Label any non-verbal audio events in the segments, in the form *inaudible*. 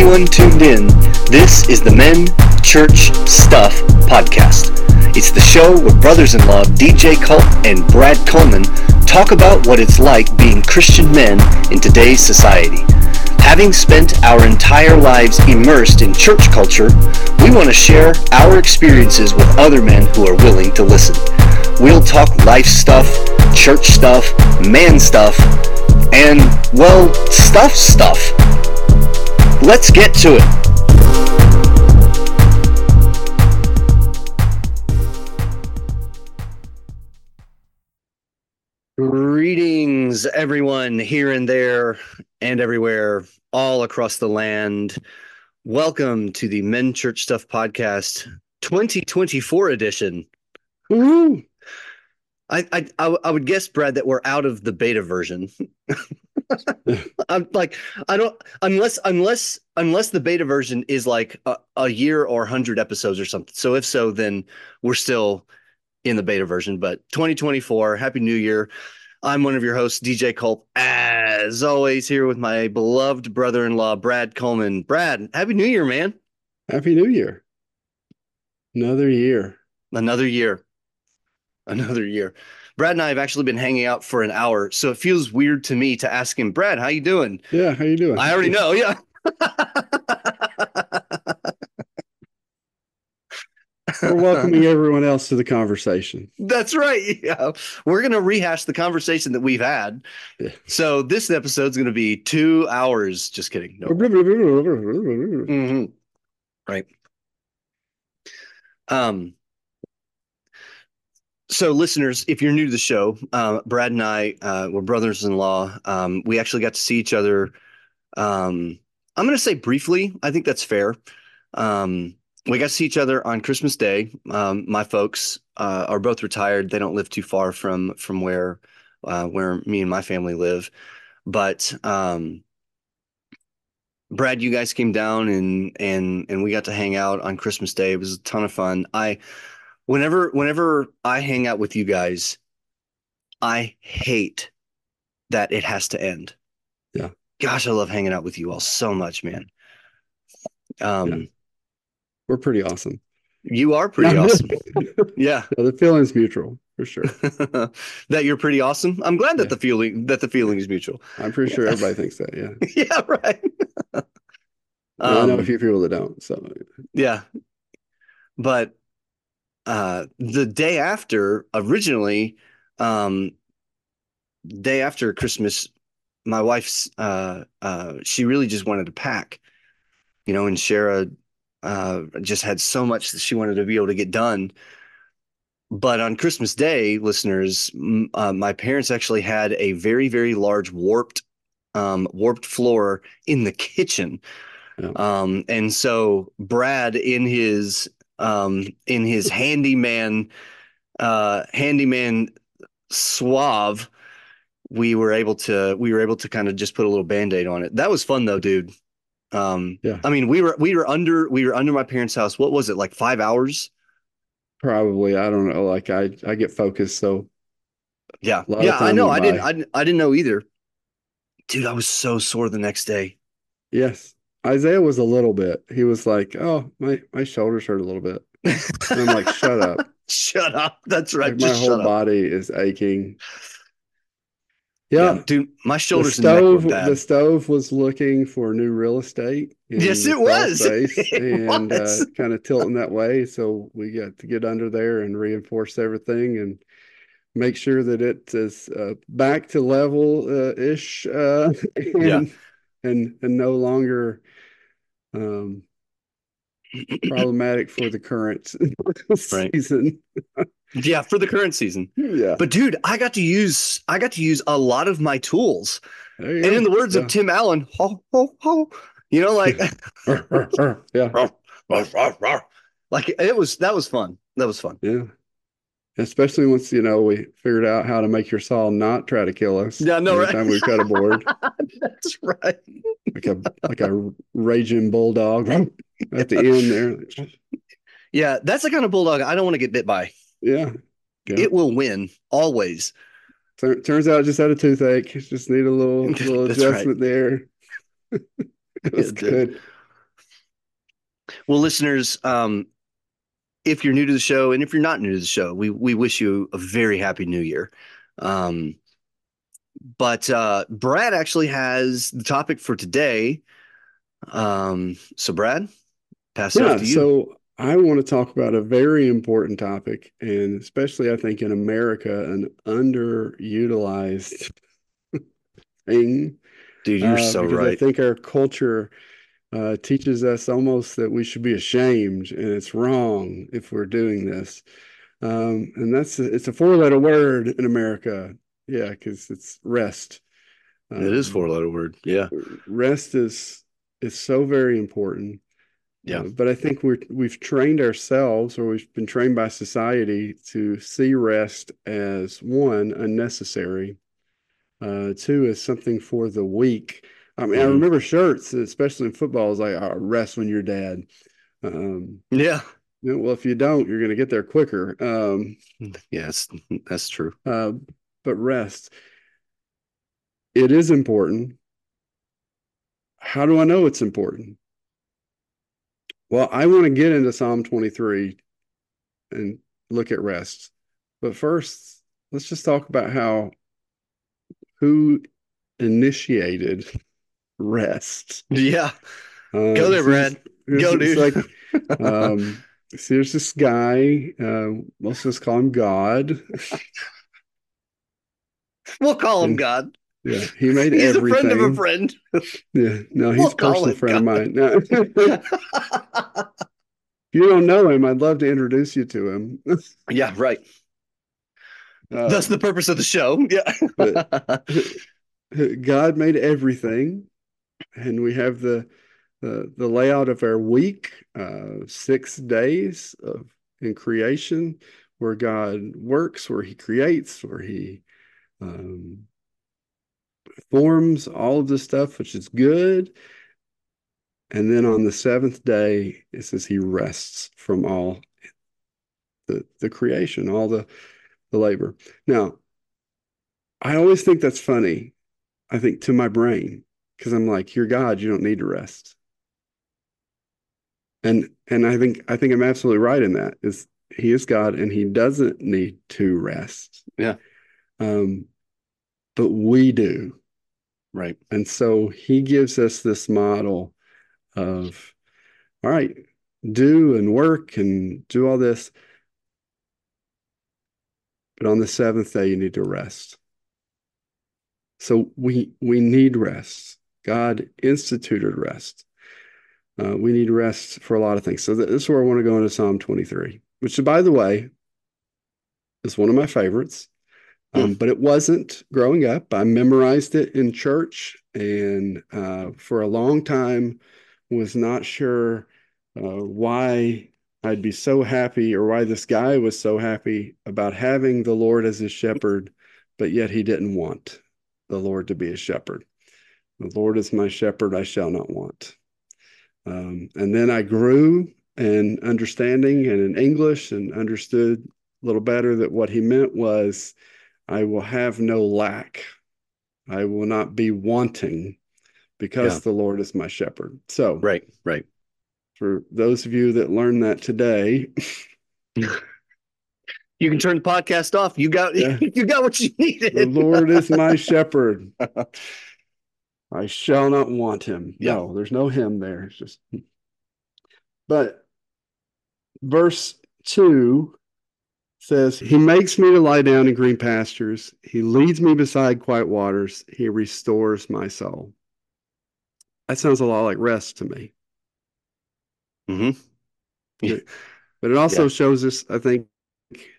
anyone tuned in, this is the Men Church Stuff Podcast. It's the show where brothers in law DJ Culp and Brad Coleman talk about what it's like being Christian men in today's society. Having spent our entire lives immersed in church culture, we want to share our experiences with other men who are willing to listen. We'll talk life stuff, church stuff, man stuff, and, well, stuff stuff. Let's get to it. Greetings, everyone here and there and everywhere, all across the land. Welcome to the Men Church Stuff Podcast 2024 edition. Woo! I, I I I would guess, Brad, that we're out of the beta version. *laughs* *laughs* I'm like, I don't unless unless unless the beta version is like a, a year or hundred episodes or something. So if so, then we're still in the beta version. But 2024, Happy New Year. I'm one of your hosts, DJ Culp, as always, here with my beloved brother-in-law, Brad Coleman. Brad, Happy New Year, man. Happy New Year. Another year. Another year. Another year. Brad and I have actually been hanging out for an hour, so it feels weird to me to ask him, Brad, how you doing? Yeah, how you doing? I already know, yeah. *laughs* We're welcoming everyone else to the conversation. That's right. Yeah. We're going to rehash the conversation that we've had. Yeah. So this episode's going to be two hours. Just kidding. No. *laughs* Mhm. Right. Um, so listeners, if you're new to the show, uh, Brad and I, uh, we're brothers-in-law. Um, we actually got to see each other. Um, I'm going to say briefly. I think that's fair. Um, we got to see each other on Christmas Day. Um, my folks uh, are both retired. They don't live too far from from where uh, where me and my family live. But um, Brad, you guys came down and and and we got to hang out on Christmas Day. It was a ton of fun. I whenever whenever I hang out with you guys, I hate that it has to end. Yeah. Gosh, I love hanging out with you all so much, man. Um, Yeah. We're pretty awesome. you are pretty *laughs* awesome. Yeah. *laughs* So the feeling's mutual for sure. *laughs* that you're pretty awesome. I'm glad that Yeah. the feeling that the feeling is mutual. I'm pretty sure everybody thinks that. Yeah. yeah, right. And I know Um, a few people that don't. So Yeah. But uh the day after originally um day after Christmas my wife's uh uh she really just wanted to pack you know and Shara uh just had so much that she wanted to be able to get done but on Christmas Day listeners m- uh, my parents actually had a very very large warped um warped floor in the kitchen Yeah. um and so Brad in his um in his handyman uh handyman suave we were able to we were able to kind of just put a little band-aid on it that was fun though dude um Yeah. i mean we were we were under we were under my parents house what was it like five hours probably, I don't know. Like I, I get focused. So yeah A lot of yeah i know i didn't. I didn't i didn't know either dude i was so sore the next day yes, Isaiah was a little bit. He was like, "Oh, my my shoulders hurt a little bit." And I'm like, "Shut up." *laughs* shut up that's right Like, my just whole shut up body is aching. Yeah. dude my The shoulders and neck stove, the stove was looking for new real estate. Yes, it was. *laughs* It and was. uh, kind of tilting that way. So we got to get under there and reinforce everything and make sure that it is uh, back to level uh, ish uh, *laughs* and, Yeah. and and no longer um, *clears throat* problematic for the current *laughs* season. yeah for the current season Yeah, But dude, I got to use I got to use a lot of my tools. And in the words Yeah. of Tim Allen, ho ho ho, you know, like *laughs* yeah, *laughs* like it was that was fun. That was fun. yeah. Especially once you know we figured out how to make your saw not try to kill us. Yeah, I know, every right? time we cut a board, *laughs* That's right. like a like a raging bulldog *laughs* at the end there. Yeah, that's the kind of bulldog I don't want to get bit by. Yeah, Yeah. It will win always. Tur- turns out it just had a toothache. Just need a little *laughs* little That's right. adjustment there. it was did. good. Well, listeners, um, if you're new to the show and if you're not new to the show, we we wish you a very happy new year. Um, but uh, Brad actually has the topic for today. Um, so Brad, pass it Yeah, off to you. so I want to talk about a very important topic, and especially I think in America, an underutilized *laughs* thing. Dude, you're uh, so right. I think our culture uh, teaches us almost that we should be ashamed and it's wrong if we're doing this. Um, and that's a, it's a four-letter word in America. Yeah, because it's rest. it is Um, four letter word. Yeah. rest is is so very important. Yeah. Uh, but I think we're we've trained ourselves, or we've been trained by society to see rest as one unnecessary, uh, two as something for the weak. I mean, I Mhm. remember shirts, especially in football, is like oh, rest when you're dead. Um, Yeah. you know, well, if you don't, you're going to get there quicker. Um, *laughs* Yes, that's true. uh, but rest, it is important. How do I know it's important? Well, I want to get into Psalm 23 and look at rest. But first, let's just talk about how who initiated rest. Yeah. Uh, Go there, Brad. Go, dude. like *laughs* um, so there's this guy. Uh, let's just call him God. *laughs* we'll call him and- God. Yeah, he made He's everything. He's a friend of a friend. *laughs* Yeah, no, he's We'll a personal friend of mine. If you don't know him, I'd love to introduce you to him. yeah, right. Uh, That's the purpose of the show. Yeah. God made everything, and we have the the, the layout of our week, uh, six days of in creation, where God works, where He creates, where He um, forms all of this stuff, which is good. And then on the seventh day, it says He rests from all the the creation, all the the labor. Now, I always think that's funny. I think to my brain because I'm like, you're God, you don't need to rest. And and I think I think I'm absolutely right in that. Is he is God and he doesn't need to rest. Yeah. Um, but we do. right. And so he gives us this model of, all right, do and work and do all this. But on the seventh day, you need to rest. So we we need rest. God instituted rest. Uh, we need rest for a lot of things. So this is where I want to go into Psalm 23, which, by the way, is one of my favorites. Um, but it wasn't growing up. I memorized it in church, and uh, for a long time, was not sure uh, why I'd be so happy or why this guy was so happy about having the Lord as his shepherd, but yet he didn't want the Lord to be a shepherd. The Lord is my shepherd, I shall not want. Um, and then I grew in understanding and in English and understood a little better that what he meant was I will have no lack. I will not be wanting because Yeah. the Lord is my shepherd. So, Right. Right. for those of you that learned that today, You can turn the podcast off. You got Yeah. *laughs* you got what you needed. the Lord is my shepherd. *laughs* I shall not want him. Yeah. No, there's no him there. It's just, but verse two says, He makes me to lie down in green pastures. He leads me beside quiet waters. He restores my soul. That sounds a lot like rest to me. Mm-hmm. But it *laughs* also Yeah. shows us, I think,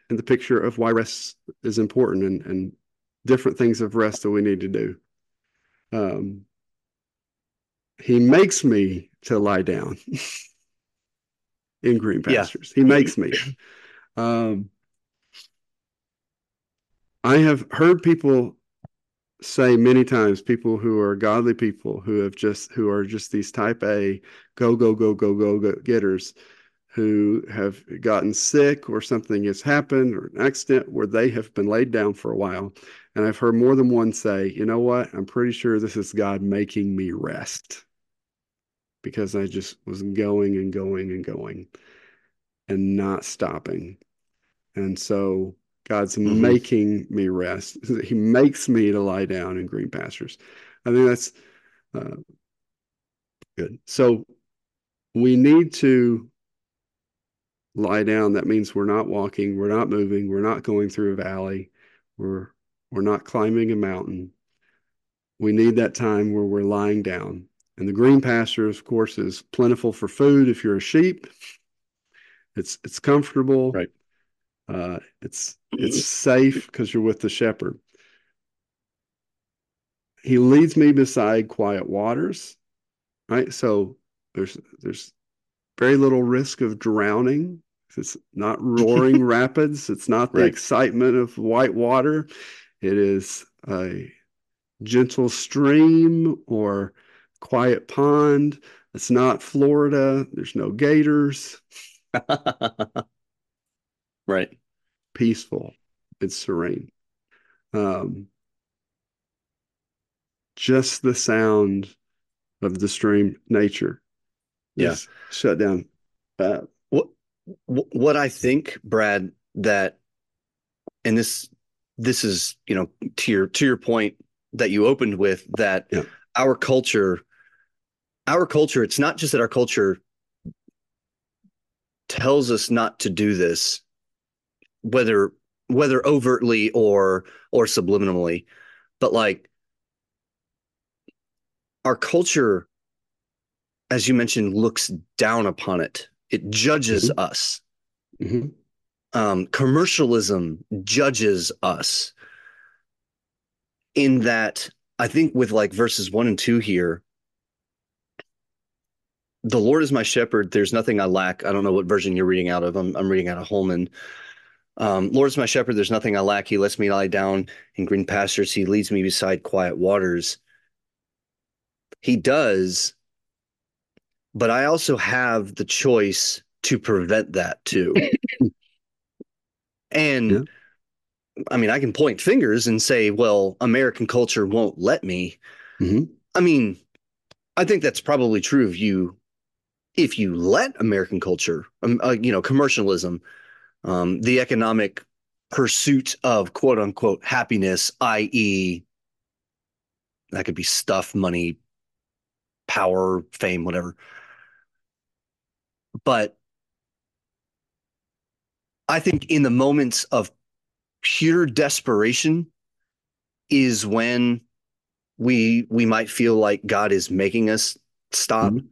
in the picture of why rest is important and, and different things of rest that we need to do. Um, he makes me to lie down *laughs* in green Yeah. pastures. He makes me. Um, I have heard people say many times, people who are godly people who have just who are just these type A go go go go go go getters who have gotten sick or something has happened or an accident where they have been laid down for a while. And I've heard more than one say, you know what? I'm pretty sure this is God making me rest. because I just was going and going and going and not stopping. And so God's mm-hmm. making me rest. *laughs* He makes me to lie down in green pastures. I think that's uh, good. So we need to lie down. That means we're not walking, we're not moving, we're not going through a valley, we're we're not climbing a mountain. We need that time where we're lying down. And the green pasture, of course, is plentiful for food if you're a sheep. It's it's comfortable. Right. Uh, it's it's safe because you're with the shepherd. He leads me beside quiet waters. Right. So there's there's very little risk of drowning. It's not *laughs* roaring rapids. It's not the right. excitement of white water. It is a gentle stream or quiet pond. It's not Florida. There's no gators. *laughs* right. Peaceful. It's serene. Um, just the sound of the stream nature. Yeah. Shut down. Uh, what what I think, Brad, that and this this is you know to your to your point that you opened with that yeah. our culture our culture it's not just that our culture tells us not to do this whether whether overtly or or subliminally but like our culture as you mentioned looks down upon it it judges mm-hmm. us mm-hmm. Um, commercialism judges us in that i think with like verses one and two here the Lord is my shepherd. There's nothing I lack. I don't know what version you're reading out of. I'm, I'm reading out of Holman. Um, Lord is my shepherd. There's nothing I lack. He lets me lie down in green pastures. He leads me beside quiet waters. He does. But I also have the choice to prevent that too. *laughs* and yeah. I mean, I can point fingers and say, well, American culture won't let me. Mm-hmm. I mean, I think that's probably true of you if you let American culture, um, uh, you know, commercialism, um, the economic pursuit of quote unquote happiness, i.e., that could be stuff, money, power, fame, whatever. But I think in the moments of pure desperation is when we we might feel like God is making us stop. Mm-hmm.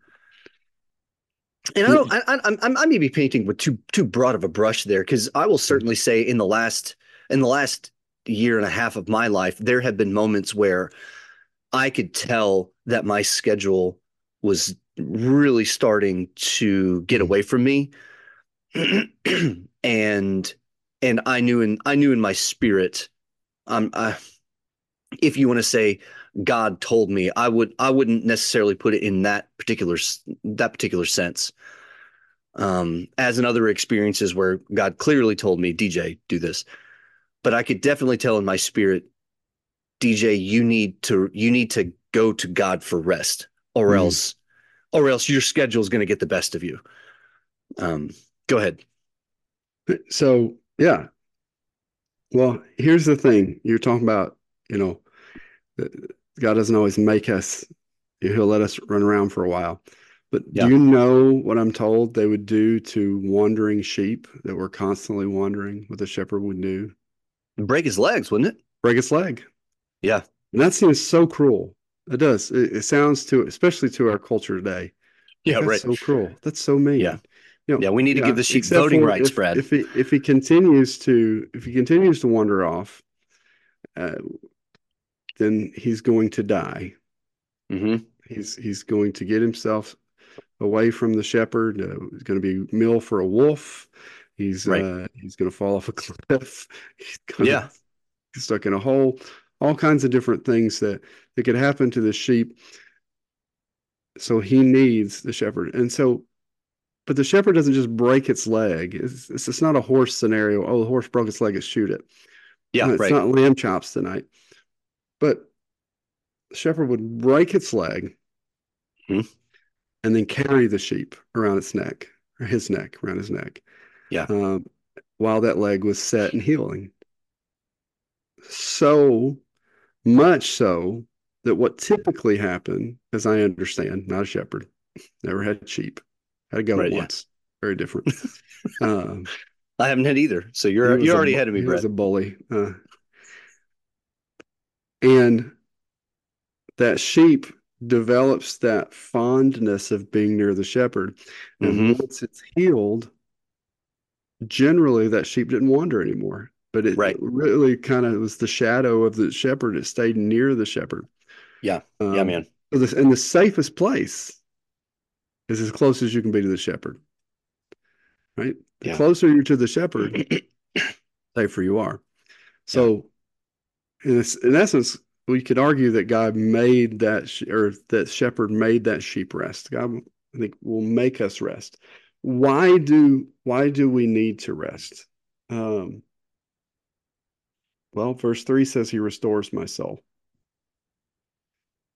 And I don't, I, I, I, may be painting with too too broad of a brush there because I will certainly say in the last in the last year and a half of my life, there have been moments where I could tell that my schedule was really starting to get away from me, and *clears throat* and and I knew in I knew in my spirit, um, I, if you want to say God told me. I would I wouldn't necessarily put it in that particular that particular sense. Um, as in other experiences where God clearly told me, DJ, do this. But I could definitely tell in my spirit, DJ, you need to you need to go to God for rest, or mm. else or else your schedule is going to get the best of you. Um, go ahead. So yeah. Well, here's the thing. You're talking about, you know, God doesn't always make us, he'll let us run around for a while. But yeah. do you know what I'm told they would do to wandering sheep that were constantly wandering? What the shepherd would do? Break his legs, wouldn't it? Break his leg. Yeah. And that seems so cruel. It does. It, it sounds to, especially to our culture today. Yeah, That's right. So cruel. That's so mean. Yeah. You know, yeah, we need to yeah, give the sheep voting rights, if, Brad. If he if he continues to if he continues to wander off, uh, then he's going to die. Mm-hmm. He's he's going to get himself away from the shepherd. Uh, he's going to be meal for a wolf. He's right. uh, he's going to fall off a *laughs* cliff. He's going yeah, get stuck in a hole. All kinds of different things that that could happen to the sheep. So he needs the shepherd, and so, but the shepherd doesn't just break its leg. It's it's, it's not a horse scenario. Oh, the horse broke its leg. Let's shoot it. Yeah, no, it's right. not lamb chops tonight. But the shepherd would break its leg, mm-hmm. and then carry the sheep around its neck or his neck around his neck. Yeah. Um, while that leg was set and healing. So much so that what typically happened, as I understand, not a shepherd, never had sheep, had a goat Right, yeah. once, very different. *laughs* um, I haven't had either. So you're you're already bu- ahead of me, he Brett. was a bully. Uh, and that sheep develops that fondness of being near the shepherd. And Mhm. once it's healed, generally that sheep didn't wander anymore. But it Right. really kind of was the shadow of the shepherd. It stayed near the shepherd. Yeah. Um, yeah, man. and the safest place is as close as you can be to the shepherd. Right? The Yeah. closer you're to the shepherd, *clears throat* safer you are. So, in, this, in essence, we could argue that God made that, or that shepherd made that sheep rest. God, I think, will make us rest. Why do why do we need to rest? Um, well, verse three says, "He restores my soul,"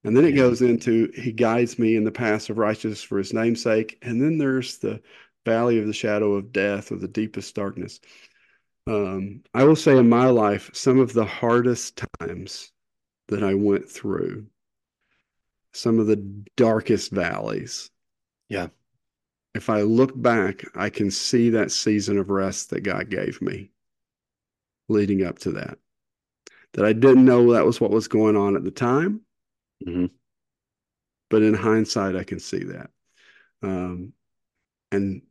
and then it goes into, "He guides me in the paths of righteousness for His namesake. and then there's the valley of the shadow of death or the deepest darkness. Um, I will say in my life, some of the hardest times that I went through, some of the darkest valleys. Yeah. If I look back, I can see that season of rest that God gave me leading up to that. That I didn't know that was what was going on at the time, Mhm. but in hindsight, I can see that. Um, and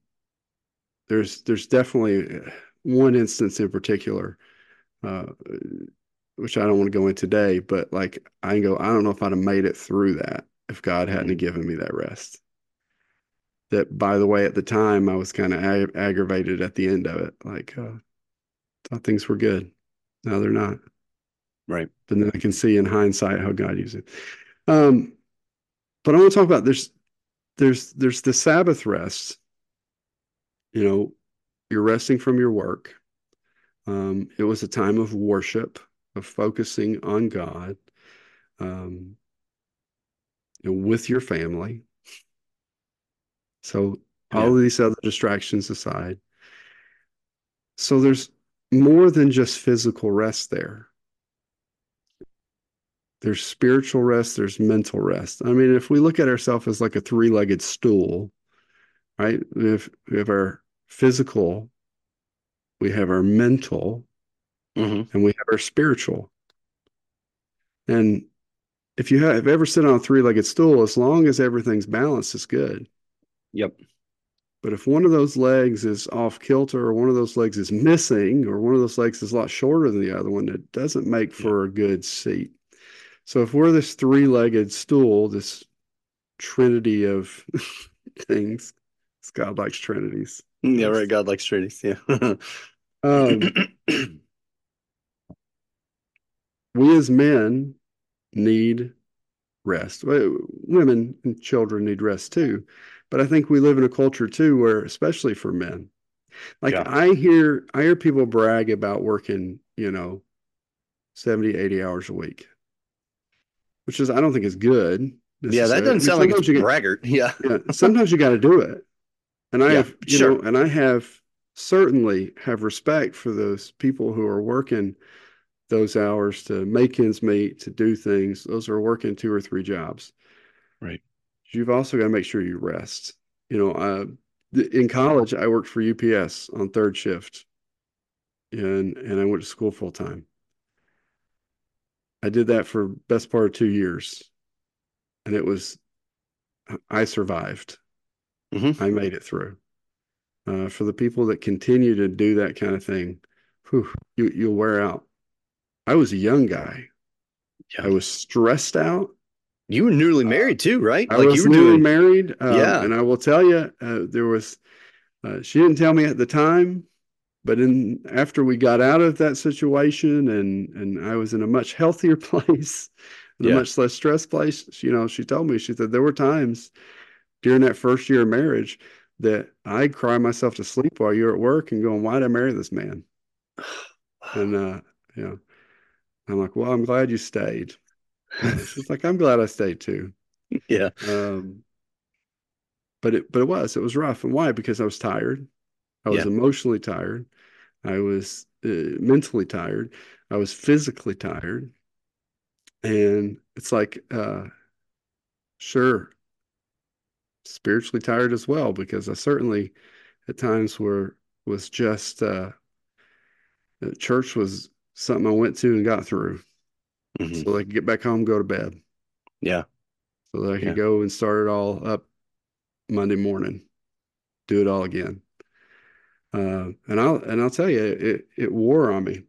there's there's definitely uh, one instance in particular, uh, which I don't want to go in today, but like I go, I don't know if I'd have made it through that if God hadn't have given me that rest. That, by the way, at the time I was kind of ag- aggravated at the end of it, like uh, thought things were good. No, they're not. Right. But then I can see in hindsight how God used it. Um, but I want to talk about there's there's there's the Sabbath rest. You know, you're resting from your work. Um, it was a time of worship, of focusing on God, um, with your family. So all of these other distractions aside. So there's more than just physical rest there. There's spiritual rest, there's mental rest. I mean, if we look at ourselves as like a three-legged stool, right? We have, we have our physical, we have our mental, Mhm. and we have our spiritual. And if you have ever sit on a three-legged stool, as long as everything's balanced, it's good. Yep. But if one of those legs is off kilter, or one of those legs is missing, or one of those legs is a lot shorter than the other one, it doesn't make for a good seat. So if we're this three-legged stool, this trinity of *laughs* things, God likes trinities. Yeah, right. God likes trinities. Yeah. *laughs* Um, *clears throat* we as men need rest. Women and children need rest too. But I think we live in a culture too where, especially for men, like Yeah. I hear I hear people brag about working, you know, 70, 80 hours a week. Which is I don't think is good. yeah, that doesn't sound like sometimes it's you get- braggart. *laughs* Yeah. yeah, sometimes you got to do it. And I Yeah, have, you sure. know, and I have certainly have respect for those people who are working those hours to make ends meet, to do things. Those are working two or three jobs. Right. You've also got to make sure you rest. You know, uh, in college, I worked for UPS on third shift, and and I went to school full time. I did that for best part of two years, and it was, I survived. Mhm. I made it through. Uh, for the people that continue to do that kind of thing, whew, you you'll wear out. I was a young guy. Yeah. I was stressed out. You were newly married too, right? I like was you were newly doing. married. uh, Yeah. And I will tell you, uh, there was, uh, she didn't tell me at the time, but in after we got out of that situation and and I was in a much healthier *laughs* place, in Yeah. a much less stressed place, she, you know, she told me, she said there were times during that first year of marriage that I'd cry myself to sleep while you're at work and going, why did I marry this man? *sighs* And uh, you know, I'm like, well, I'm glad you stayed. She's like, I'm glad I stayed too. *laughs* yeah. Um, but it but it was it was rough. And why? Because I was tired. I was Yeah. emotionally tired. I was uh, mentally tired. I was physically tired. And it's like, uh, sure, spiritually tired as well, because I certainly at times were was just uh, uh, church was something I went to and got through, Mhm. so I could get back home, go to bed, Yeah. so that I could Yeah. go and start it all up Monday morning, do it all again. Uh, and I'll and I'll tell you, it it wore on me.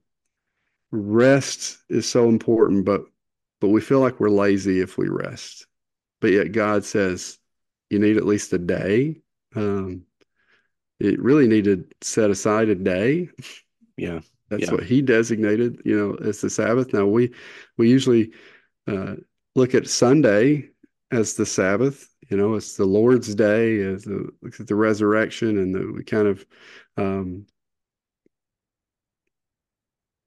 Rest is so important, but but we feel like we're lazy if we rest. But yet God says you need at least a day. Um, it really need to set aside a day. Yeah. That's Yeah. what He designated, you know, as the Sabbath. Now we we usually uh, look at Sunday as the Sabbath. You know, it's the Lord's Day, as the the resurrection, and the we kind of um,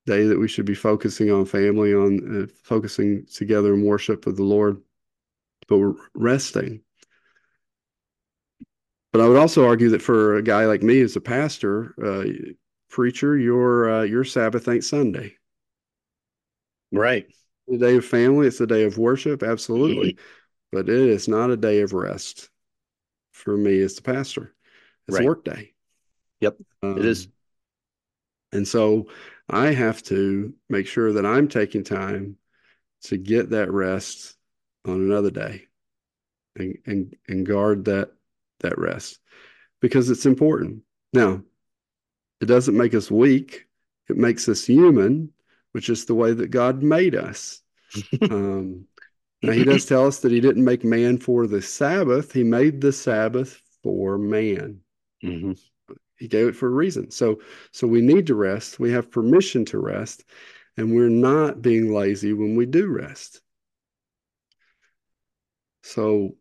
day that we should be focusing on family, on uh, focusing together in worship of the Lord, but we're resting. But I would also argue that for a guy like me as a pastor, uh, preacher, your uh, your Sabbath ain't Sunday. Right. The day of family, it's a day of worship, absolutely, *laughs* but it is not a day of rest for me as the pastor. It's Right. a work day. Yep, Um, it is. And so I have to make sure that I'm taking time to get that rest on another day and and and guard that that rest because it's important. Now, it doesn't make us weak. It makes us human, which is the way that God made us. *laughs* um, now, He does tell us that He didn't make man for the Sabbath. He made the Sabbath for man. hmm He gave it for a reason. So, so we need to rest. We have permission to rest, and we're not being lazy when we do rest. So,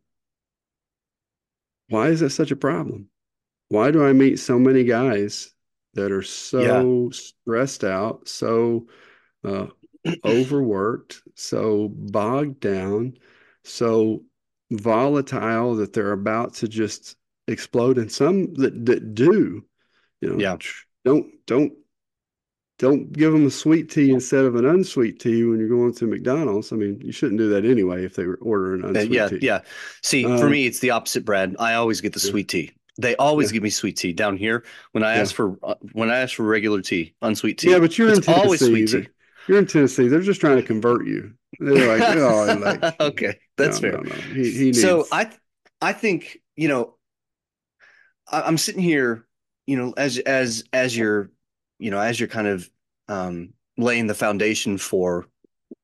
why is that such a problem? Why do I meet so many guys that are so stressed out, so uh, overworked, so bogged down, so volatile that they're about to just explode, and some that, that do, you know, Yeah. don't don't don't give them a sweet tea instead of an unsweet tea when you're going to McDonald's. I mean, you shouldn't do that anyway if they order an Uh, unsweet yeah, tea. yeah. See, for Um, me, it's the opposite, Brad. I always get the Yeah. sweet tea. They always Yeah. give me sweet tea down here. When I Yeah. ask for uh, when I ask for regular tea, unsweet tea, Yeah, but you're in it's always sweet tea. You're in Tennessee. They're just trying to convert you. They're like, *laughs* oh, like, okay, that's no, fair. No, no. He, he needs. So I, I think you know, I, I'm sitting here, you know, as as as you're, you know, as you're kind of um, laying the foundation for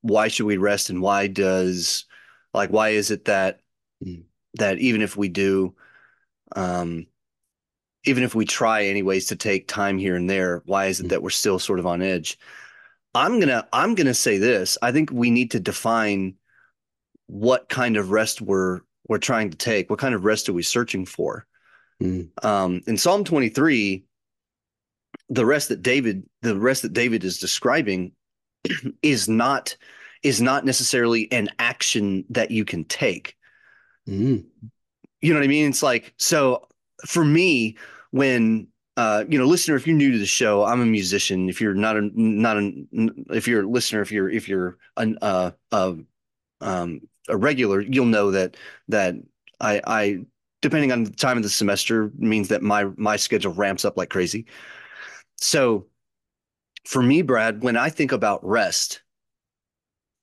why should we rest and why does, like, why is it that Mm. that even if we do, um, even if we try anyways to take time here and there, why is it Mm. that we're still sort of on edge? I'm gonna I'm gonna say this. I think we need to define what kind of rest we're we're trying to take. What kind of rest are we searching for? Mm. Um, in Psalm 23, the rest that David the rest that David is describing *clears throat* is not is not necessarily an action that you can take. Mm. You know what I mean? It's like so for me when uh, you know, listener, if you're new to the show, I'm a musician. If you're not a not a if you're a listener, if you're if you're an uh, um a regular, you'll know that that I I depending on the time of the semester means that my my schedule ramps up like crazy. So for me, Brad, when I think about rest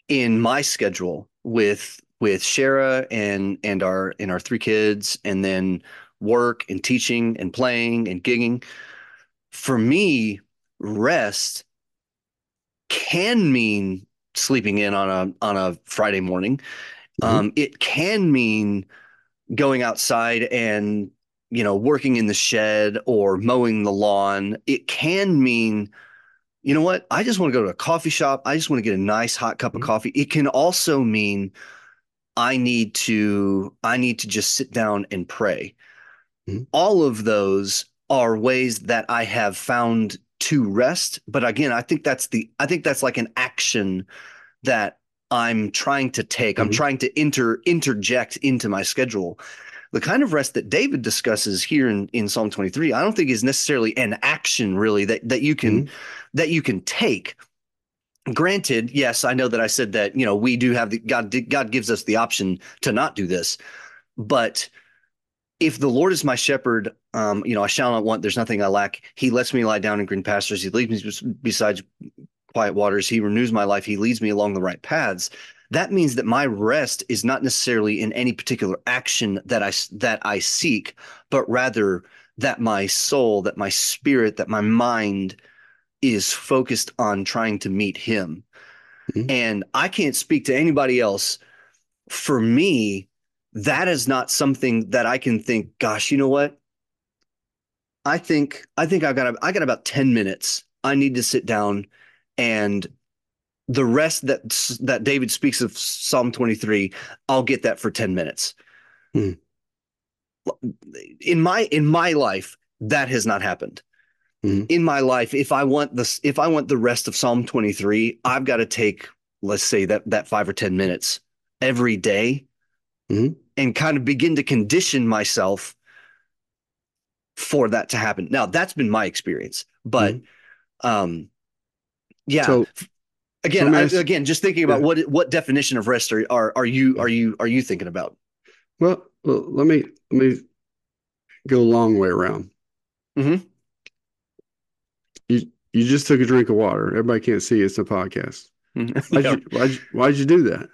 in my schedule with with Shara and and our and our three kids and then work and teaching and playing and gigging, for me, rest can mean sleeping in on a on a Friday morning. Mhm. Um, it can mean going outside and you know working in the shed or mowing the lawn. It can mean you know what? I just want to go to a coffee shop. I just want to get a nice hot cup of Mhm. coffee. It can also mean I need to I need to just sit down and pray. Mhm. All of those are ways that I have found to rest, but again, I think that's the I think that's like an action that I'm trying to take. I'm Mhm. trying to inter interject into my schedule. the kind of rest that David discusses here in, in Psalm 23, I don't think is necessarily an action really that that you can mm-hmm. that you can take. Granted, yes, I know that I said that, you know, we do have the God God gives us the option to not do this. But if the Lord is my shepherd, um, you know, I shall not want, there's nothing I lack. He lets me lie down in green pastures. He leads me beside quiet waters. He renews my life. He leads me along the right paths. That means that my rest is not necessarily in any particular action that I that I seek, but rather that my soul, that my spirit, that my mind is focused on trying to meet him. Mm-hmm. And I can't speak to anybody else. For me, that is not something that I can think, gosh, you know what? I think I think I've got I got about 10 minutes. I need to sit down and the rest that that David speaks of Psalm 23, I'll get that for 10 minutes. Hmm. In my in my life, that has not happened. Hmm. In my life, if I want this, if I want the rest of Psalm 23, I've got to take, let's say that that five or 10 minutes every day hmm. and kind of begin to condition myself for that to happen. Now, that's been my experience, but um yeah. So, again, I, again, just thinking about yeah. what what definition of rest are, are are you are you are you thinking about? Well, well let me let me go a long way around. Mm-hmm. You you just took a drink of water. Everybody can't see it's a podcast. Mm-hmm. *laughs* Why'd, yeah. you, why'd, why'd you do that?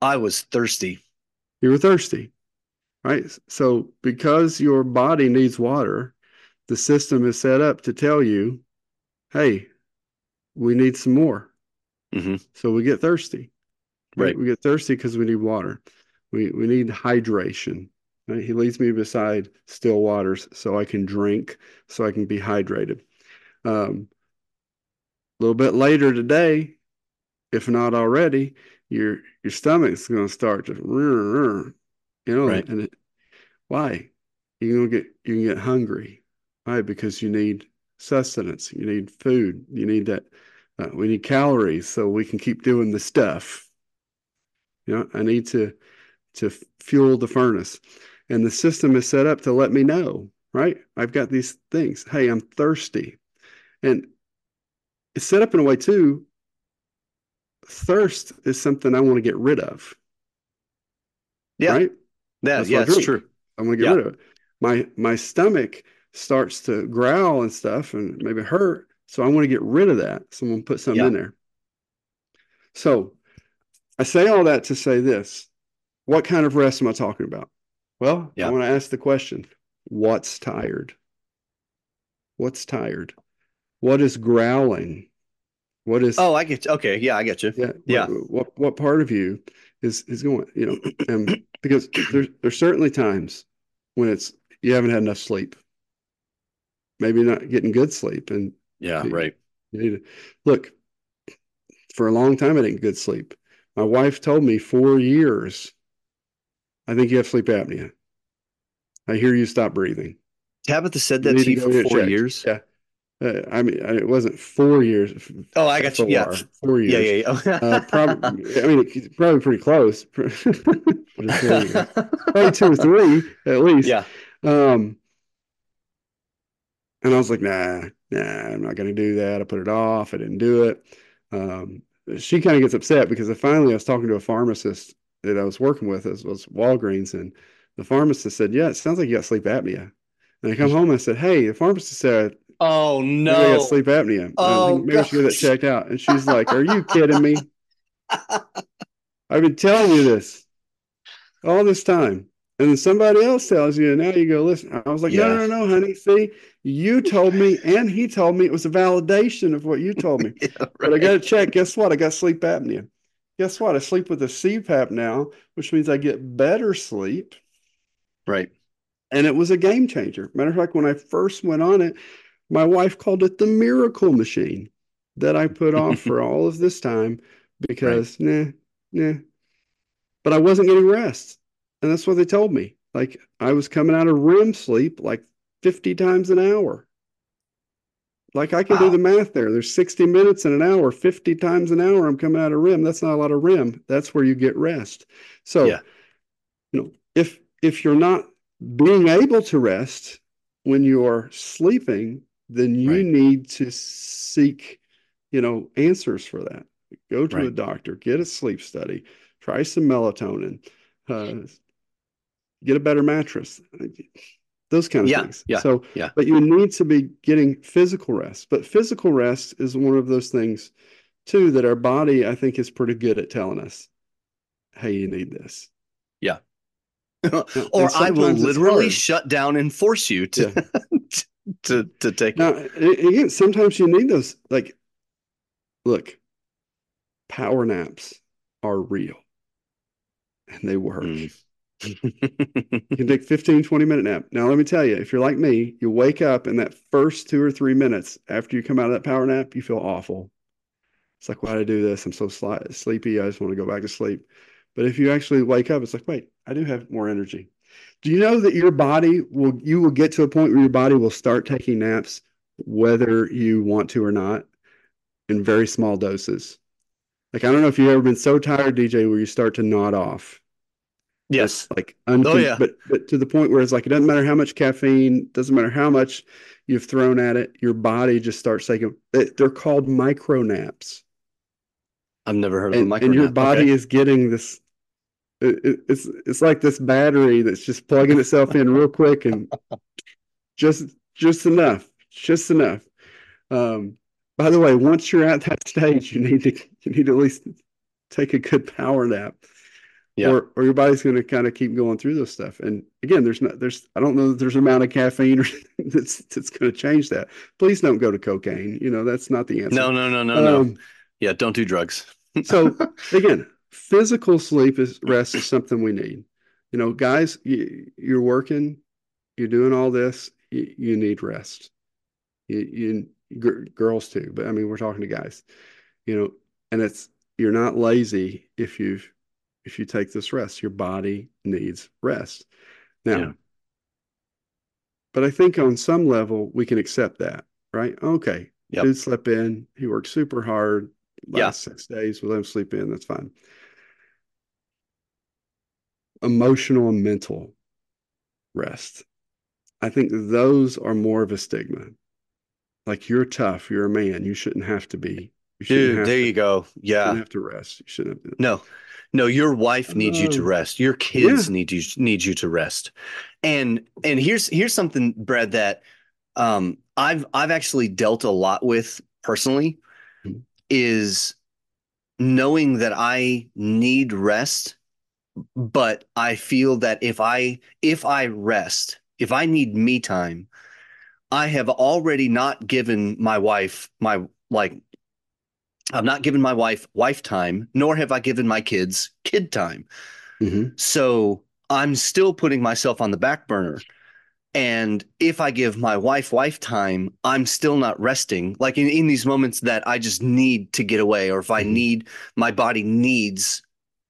I was thirsty. You were thirsty, right? So because your body needs water, the system is set up to tell you, "Hey, we need some more. Mm-hmm. So we get thirsty. Right. We get thirsty because we need water. We we need hydration. Right? He leads me beside still waters so I can drink, so I can be hydrated. Um, a little bit later today, if not already, your your stomach's going to start to, you know, right. and it, why? You're gonna get you can get hungry, right? Because you need sustenance. You need food. You need that. Uh, we need calories so we can keep doing the stuff. You know, I need to to fuel the furnace, and the system is set up to let me know. Right, I've got these things. Hey, I'm thirsty, and it's set up in a way too. Thirst is something I want to get rid of. Yeah. Right. Yeah. That's yeah, it's true. I want to get yeah. rid of it. My my stomach starts to growl and stuff and maybe hurt. So I want to get rid of that. Someone put something yeah. in there. So I say all that to say this. What kind of rest am I talking about? Well, yeah. I want to ask the question what's tired? What's tired? What is growling? What is Oh, I get you. Okay, yeah, I get you. Yeah. Yeah. What what, what part of you is is going, you know, and because there's there's certainly times when it's you haven't had enough sleep maybe not getting good sleep. And yeah, you, right. You need to look for a long time. I didn't get good sleep. My wife told me four years. I think you have sleep apnea. I hear you stop breathing. Tabitha said that you to you for four years. Yeah. Uh, I mean, it wasn't four years. Oh, I got you. Yeah, four years. Yeah, yeah, yeah. *laughs* uh, probably. I mean, probably pretty close. *laughs* *laughs* probably two or three at least. Yeah. Um, and I was like, nah, nah, I'm not going to do that. I put it off. I didn't do it. Um, she kind of gets upset because I finally I was talking to a pharmacist that I was working with, as was Walgreens, and the pharmacist said, "Yeah, it sounds like you got sleep apnea." And I come home and I said, "Hey, the pharmacist said, oh no, I got sleep apnea. Oh, maybe gosh. I should get that checked out." And she's like, "Are you kidding me? *laughs* I've been telling you this all this time." And then somebody else tells you, and now you go listen. I was like, yeah. no, no, no, honey. See, you told me, and he told me it was a validation of what you told me. *laughs* yeah, right. But I got to check. Guess what? I got sleep apnea. Guess what? I sleep with a CPAP now, which means I get better sleep. Right. And it was a game changer. Matter of fact, when I first went on it, my wife called it the miracle machine that I put off *laughs* for all of this time because, right. nah, nah. But I wasn't getting rest. And that's what they told me. Like I was coming out of REM sleep like 50 times an hour. Like I can wow. do the math there. There's 60 minutes in an hour, 50 times an hour. I'm coming out of REM. That's not a lot of REM. That's where you get rest. So, yeah. you know, if if you're not being able to rest when you're sleeping, then you Right. need to seek, you know, answers for that. Go to a doctor, get a sleep study, try some melatonin, uh, get a better mattress, those kind of Yeah, things. yeah, So, yeah. but you need to be getting physical rest. But physical rest is one of those things too that our body, I think, is pretty good at telling us, hey, you need this. Yeah. *laughs* or I will literally shut down and force you to *laughs* to to take Now, again, sometimes you need those. Like, look, power naps are real and they work. Mm. You can take 15, 20 minute nap. Now, let me tell you, if you're like me, you wake up in that first two or three minutes after you come out of that power nap, you feel awful. It's like, why did I do this? I'm so sli- sleepy. I just want to go back to sleep. But if you actually wake up, it's like, wait, I do have more energy. Do you know that your body will, you will get to a point where your body will start taking naps, whether you want to or not, in very small doses? Like, I don't know if you've ever been so tired, DJ, where you start to nod off yes. like uncon- Oh, yeah. but but to the point where it's like it doesn't matter how much caffeine doesn't matter how much you've thrown at it your body just starts taking they- they're called micro naps I've never heard of a and, micro and your body Okay. is getting this it, it- it's it's like this battery that's just plugging itself in real quick and just just enough just enough um by the way once you're at that stage you need to you need to at least take a good power nap Yeah. or or your body's going to kind of keep going through this stuff. And again, there's not there's I don't know that there's an amount of caffeine or *laughs* that's that's going to change that. Please don't go to cocaine. You know that's not the answer. No, no, no, no, no. Um, Yeah, don't do drugs. so *laughs* again, physical sleep is rest is something we need. You know, guys, you, you're working, you're doing all this, you, you need rest. You, you gr- girls too, but I mean, we're talking to guys. You know, and it's you're not lazy if you if you take this rest. Your body needs rest. Now, Yeah. but I think on some level we can accept that, right? Okay, Yep. dude slept in. He worked super hard Yeah. last six days. We'll let him sleep in. That's fine. Emotional and mental rest. I think those are more of a stigma. Like you're tough, you're a man. You shouldn't have to be. You Dude, there to, you go. shouldn't Yeah. have to rest. You shouldn't have to. No. No, your wife needs you to Um, rest. Your kids need you need you to rest. And and here's here's something, Brad, that um I've I've actually dealt a lot with personally Mhm. is knowing that I need rest, but I feel that if I if I rest, if I need me time, I have already not given my wife my like I've not given my wife wife time, nor have I given my kids kid time. Mhm. So I'm still putting myself on the back burner. And if I give my wife wife time, I'm still not resting. Like in, in these moments that I just need to get away, or if I Mhm. need my body needs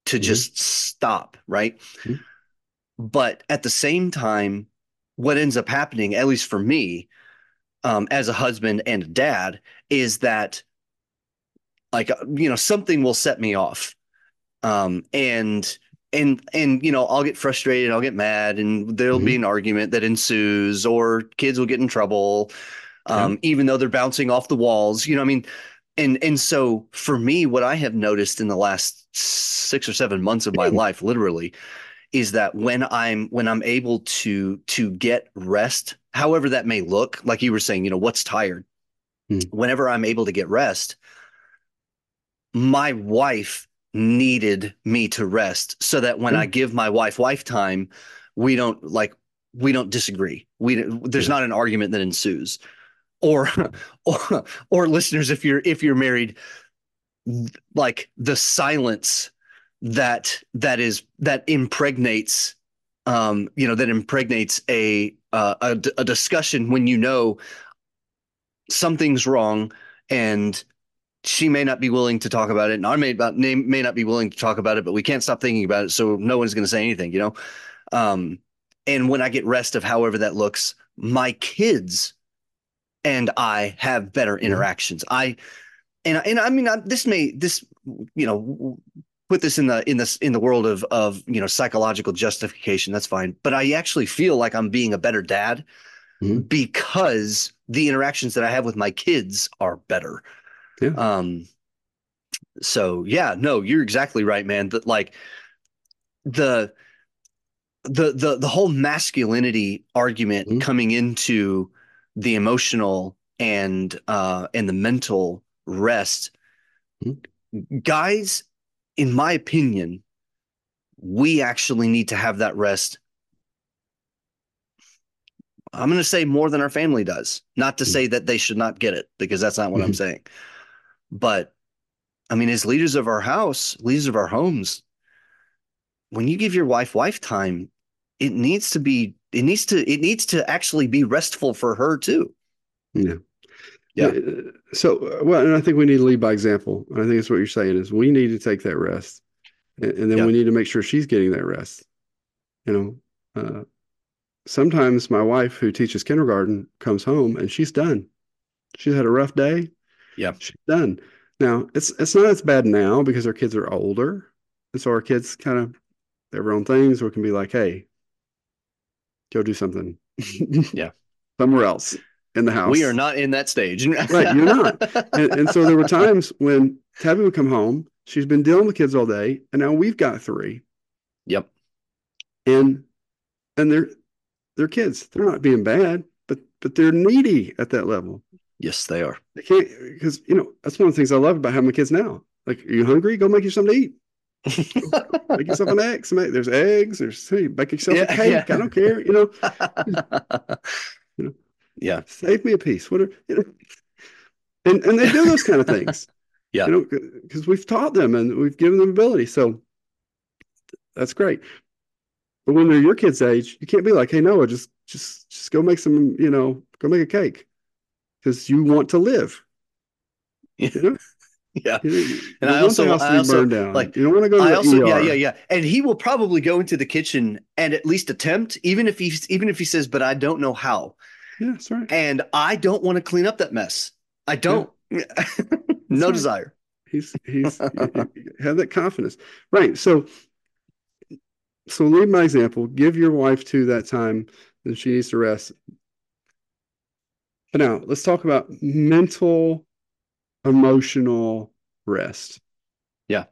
to Mhm. just stop, right? Mhm. But at the same time, what ends up happening, at least for me, um, as a husband and a dad, is that like uh, you know something will set me off um and and and you know i'll get frustrated i'll get mad and there'll be an argument that ensues or kids will get in trouble um even though they're bouncing off the walls you know i mean and and so for me what i have noticed in the last 6 or 7 months of my life literally is that when i'm when i'm able to to get rest however that may look like you were saying you know what's tired Hmm. whenever i'm able to get rest my wife needed me to rest so that when. I give my wife wife time, we don't like we don't disagree. We there's Yeah. not an argument that ensues. Or, or or listeners, if you're if you're married, like the silence that that is that impregnates um you know that impregnates a uh, a, a discussion when you know something's wrong and she may not be willing to talk about it, and I may about may, may not be willing to talk about it, but we can't stop thinking about it, so no one's going to say anything, you know. Um, and when I get rest of however that looks, my kids and I have better Mhm. interactions. I and and I mean I, this may this you know put this in the in this in the world of of you know psychological justification that's fine but i actually feel like i'm being a better dad Mhm. because the interactions that i have with my kids are better Yeah. um so yeah no you're exactly right man that like the the the the whole masculinity argument Mhm. coming into the emotional and uh and the mental rest guys in my opinion we actually need to have that rest i'm going to say more than our family does not to Mhm. say that they should not get it because that's not what i'm Mhm. saying but i mean as leaders of our house leaders of our homes when you give your wife wife time it needs to be it needs to it needs to actually be restful for her too Yeah. Yeah. So, uh, well, and I think we need to lead by example. And I think that's what you're saying is we need to take that rest, and, and then Yeah. we need to make sure she's getting that rest. You know, uh, sometimes my wife, who teaches kindergarten, comes home and she's done. She's had a rough day. Yeah. she's done. Now it's it's not as bad now because our kids are older, and so our kids kind of their own things. Or it can be like, hey, go do something. *laughs* Yeah. somewhere else in the house. we are not in that stage *laughs* Right, you're not. and, and so there were times when Tabby would come home. She's been dealing with kids all day, and now we've got three, yep and and they're they're kids. They're not being bad, but but they're needy at that level. yes they are They can't because you know that's one of the things I love about having kids now. Like, are you hungry? Go make you something to eat. Make yourself an egg. Egg- There's eggs. There's hey, make yourself Yeah, a cake. yeah. I don't care. You know, *laughs* You know. yeah save me a piece. Whatever. You know. And and they do those kind of things. *laughs* Yeah. You know, because we've taught them and we've given them ability. So that's great. But when they're your kids' age, you can't be like, hey Noah, just just just go make some, you know, go make a cake. Because you want to live. You know? Yeah You, know, you And I also- the house to I also, down. like, you don't want to go to I the also yeah ER. yeah yeah and he will probably go into the kitchen and at least attempt even if he's even if he says but I don't know how Yeah, that's right. and I don't want to clean up that mess I don't *laughs* no right. desire He's he's *laughs* have that confidence. Right. So so lead my example. Give your wife to that time that she needs to rest. But now let's talk about mental, emotional rest. Yeah.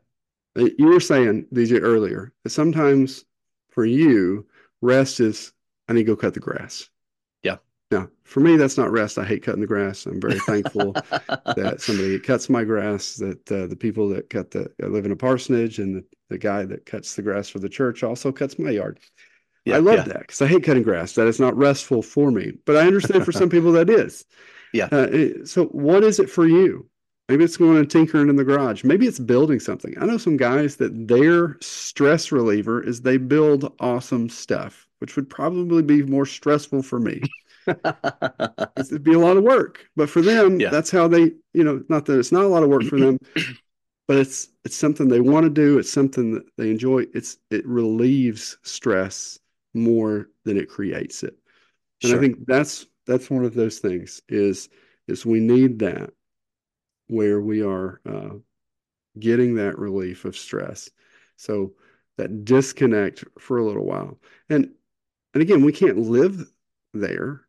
Uh, You were saying, DJ, earlier that sometimes for you, rest is I need to go cut the grass. Yeah. Now, for me, that's not rest. I hate cutting the grass. I'm very thankful *laughs* that somebody cuts my grass, that uh, the people that cut the I live in a parsonage and the, the guy that cuts the grass for the church also cuts my yard. Yeah, I love yeah. that because I hate cutting grass. That is not restful for me, but I understand for some *laughs* people that is. Yeah. Uh, so, what is it for you? Maybe it's going and tinkering in the garage. Maybe it's building something. I know some guys that their stress reliever is they build awesome stuff, which would probably be more stressful for me. *laughs* It'd be a lot of work, but for them, Yeah. that's how they, you know, not that it's not a lot of work for them, *clears throat* but it's it's something they want to do. It's something that they enjoy. It's it relieves stress more than it creates it. And I think that's that's one of those things is is we need that where we are uh, getting that relief of stress. So that disconnect for a little while. And and again, we can't live there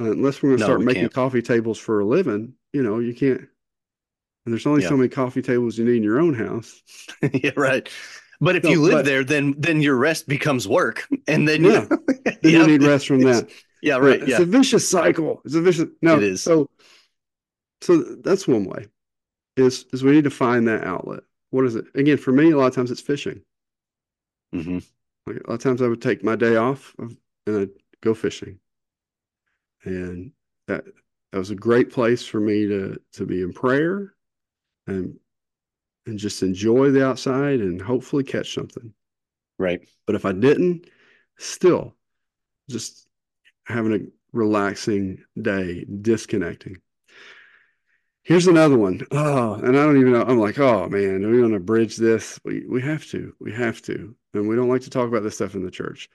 uh, unless we're going to No, start we making can't. coffee tables for a living. You know, you can't. And there's only Yeah. so many coffee tables you need in your own house. *laughs* yeah, right. But if No, you live but- there, then then your rest becomes work, *laughs* and then Yeah. *laughs* you, Then yeah, you need rest from that. Yeah, right. It's Yeah, a vicious cycle. It's a vicious. No, It is. So, so that's one way. Is is we need to find that outlet. What is it? Again, for me, a lot of times it's fishing. hmm Like a lot of times I would take my day off of, and I'd go fishing. And that that was a great place for me to to be in prayer and and just enjoy the outside and hopefully catch something. right. But if I didn't, still just having a relaxing day, disconnecting. Here's another one. Oh, and I don't even know. I'm like, oh man, are we going to bridge this? We we have to. We have to. And we don't like to talk about this stuff in the church.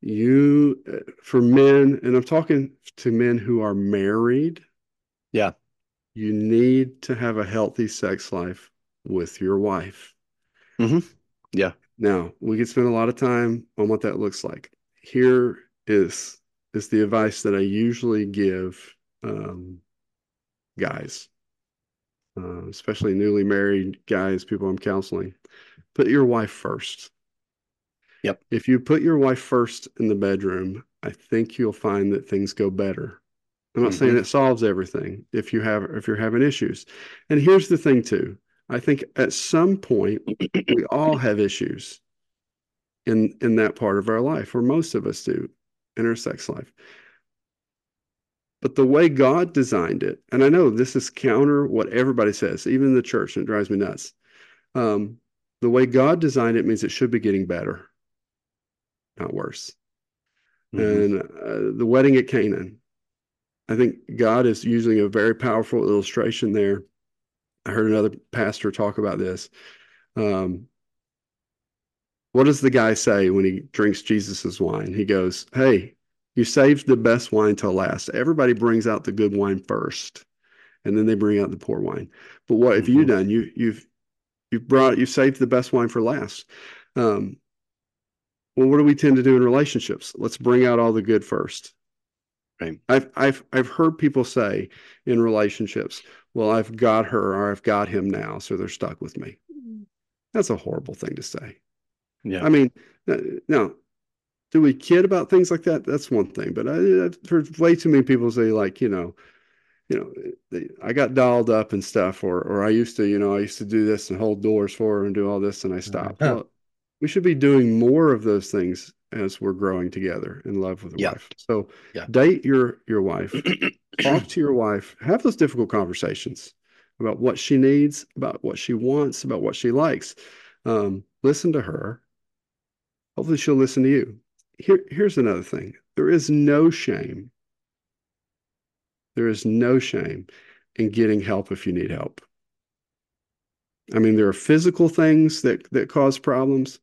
You, uh, for men, and I'm talking to men who are married. Yeah. You need to have a healthy sex life with your wife. Mm-hmm. Yeah. Now we could spend a lot of time on what that looks like. Here is is the advice that I usually give um, guys, uh, especially newly married guys, people I'm counseling. Put your wife first. Yep. If you put your wife first in the bedroom, I think you'll find that things go better. I'm not mm-hmm. saying it solves everything if you have if you're having issues. And here's the thing too. I think at some point we all have issues in in that part of our life, or most of us do in our sex life. But the way God designed it, and I know this is counter what everybody says, even the church, and it drives me nuts. Um, the way God designed it means it should be getting better, not worse. Mm-hmm. And uh, the wedding at Canaan, I think God is using a very powerful illustration there. I heard another pastor talk about this. Um, what does the guy say when he drinks Jesus's wine? He goes, Hey, you saved the best wine till last. Everybody brings out the good wine first, and then they bring out the poor wine. But what have mm-hmm. you done? You you've you've brought you saved the best wine for last. Um, well, what do we tend to do in relationships? Let's bring out all the good first. Right. I've I've I've heard people say in relationships, "Well, I've got her or I've got him now, so they're stuck with me." Mm. That's a horrible thing to say. Yeah. I mean, uh, now, do we kid about things like that? That's one thing. But I, have heard way too many people say, like, you know, you know, they, I got dolled up and stuff, or or I used to, you know, I used to do this and hold doors for her and do all this, and I stopped. Uh-huh. Well, we should be doing more of those things as we're growing together in love with a yeah. wife. So yeah. date your your wife, *clears throat* talk to your wife, have those difficult conversations about what she needs, about what she wants, about what she likes. Um, listen to her Hopefully, she'll listen to you. Here, here's another thing there is no shame. There is no shame in getting help if you need help. I mean, there are physical things that, that cause problems.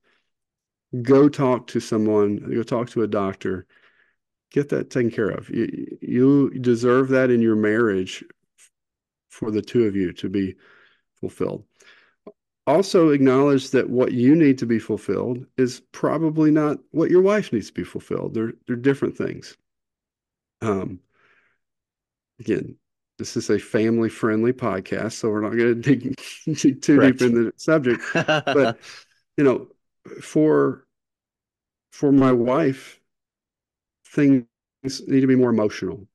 Go talk to someone, go talk to a doctor, get that taken care of. You, you deserve that in your marriage for the two of you to be fulfilled also acknowledge that what you need to be fulfilled is probably not what your wife needs to be fulfilled. They're they're different things. Um, again, this is a family friendly podcast, so we're not going to dig, dig too Correct. deep into the subject. but *laughs* you know, for for my wife, things need to be more emotional.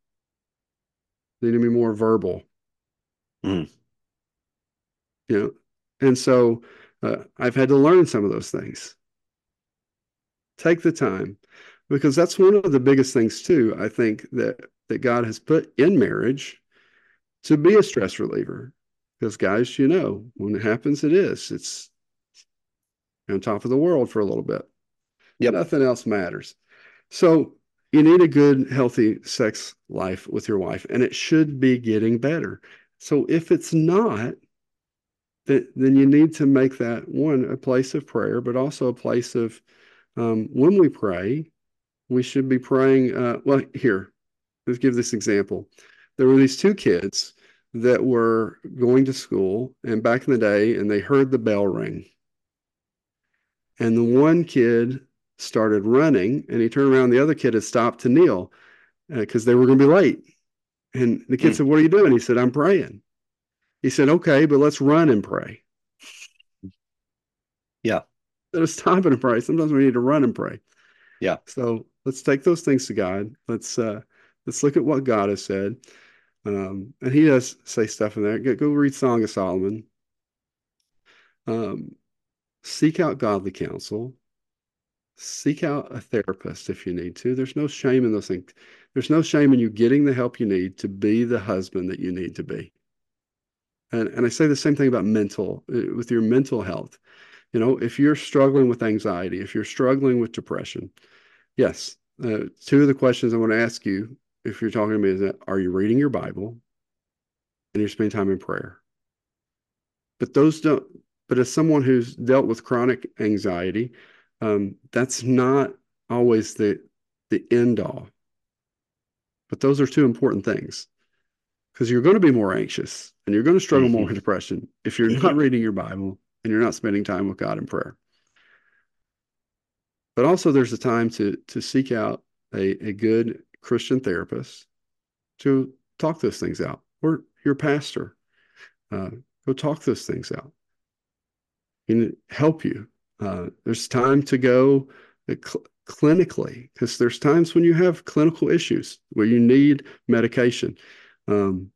They need to be more verbal. Mm. You know, and so uh, I've had to learn some of those things. Take the time because that's one of the biggest things too i think that that god has put in marriage to be a stress reliever. Because guys you know when it happens it is. It's on top of the world for a little bit. Yep. nothing else matters. So you need a good healthy sex life with your wife and it should be getting better. So if it's not then, then you need to make that one a place of prayer, but also a place of um, when we pray, we should be praying. Uh, well, here, let's give this example. There were these two kids that were going to school, and back in the day, and they heard the bell ring. And the one kid started running, and he turned around. The other kid had stopped to kneel because uh, they were going to be late. And the kid mm. said, What are you doing? He said, I'm praying. He said, okay, but let's run and pray. Yeah. Instead of stopping and pray, sometimes we need to run and pray. Yeah. So let's take those things to God. Let's uh let's look at what God has said. Um, and he does say stuff in there. Go, go read Song of Solomon. Um, seek out godly counsel. Seek out a therapist if you need to. There's no shame in those things. There's no shame in you getting the help you need to be the husband that you need to be. And, and I say the same thing about mental, uh, with your mental health. You know, if you're struggling with anxiety, if you're struggling with depression, yes, uh, two of the questions I want to ask you if you're talking to me is that are you reading your Bible and you're spending time in prayer? But those don't, but as someone who's dealt with chronic anxiety, um, that's not always the the end all. But those are two important things because you're going to be more anxious and you're going to struggle mm-hmm. more with depression if you're not *laughs* reading your Bible and you're not spending time with God in prayer. But also there's a time to to seek out a, a good Christian therapist to talk those things out, or your pastor. Uh, go talk those things out and help you. Uh, there's time to go cl- clinically because there's times when you have clinical issues where you need medication. Um,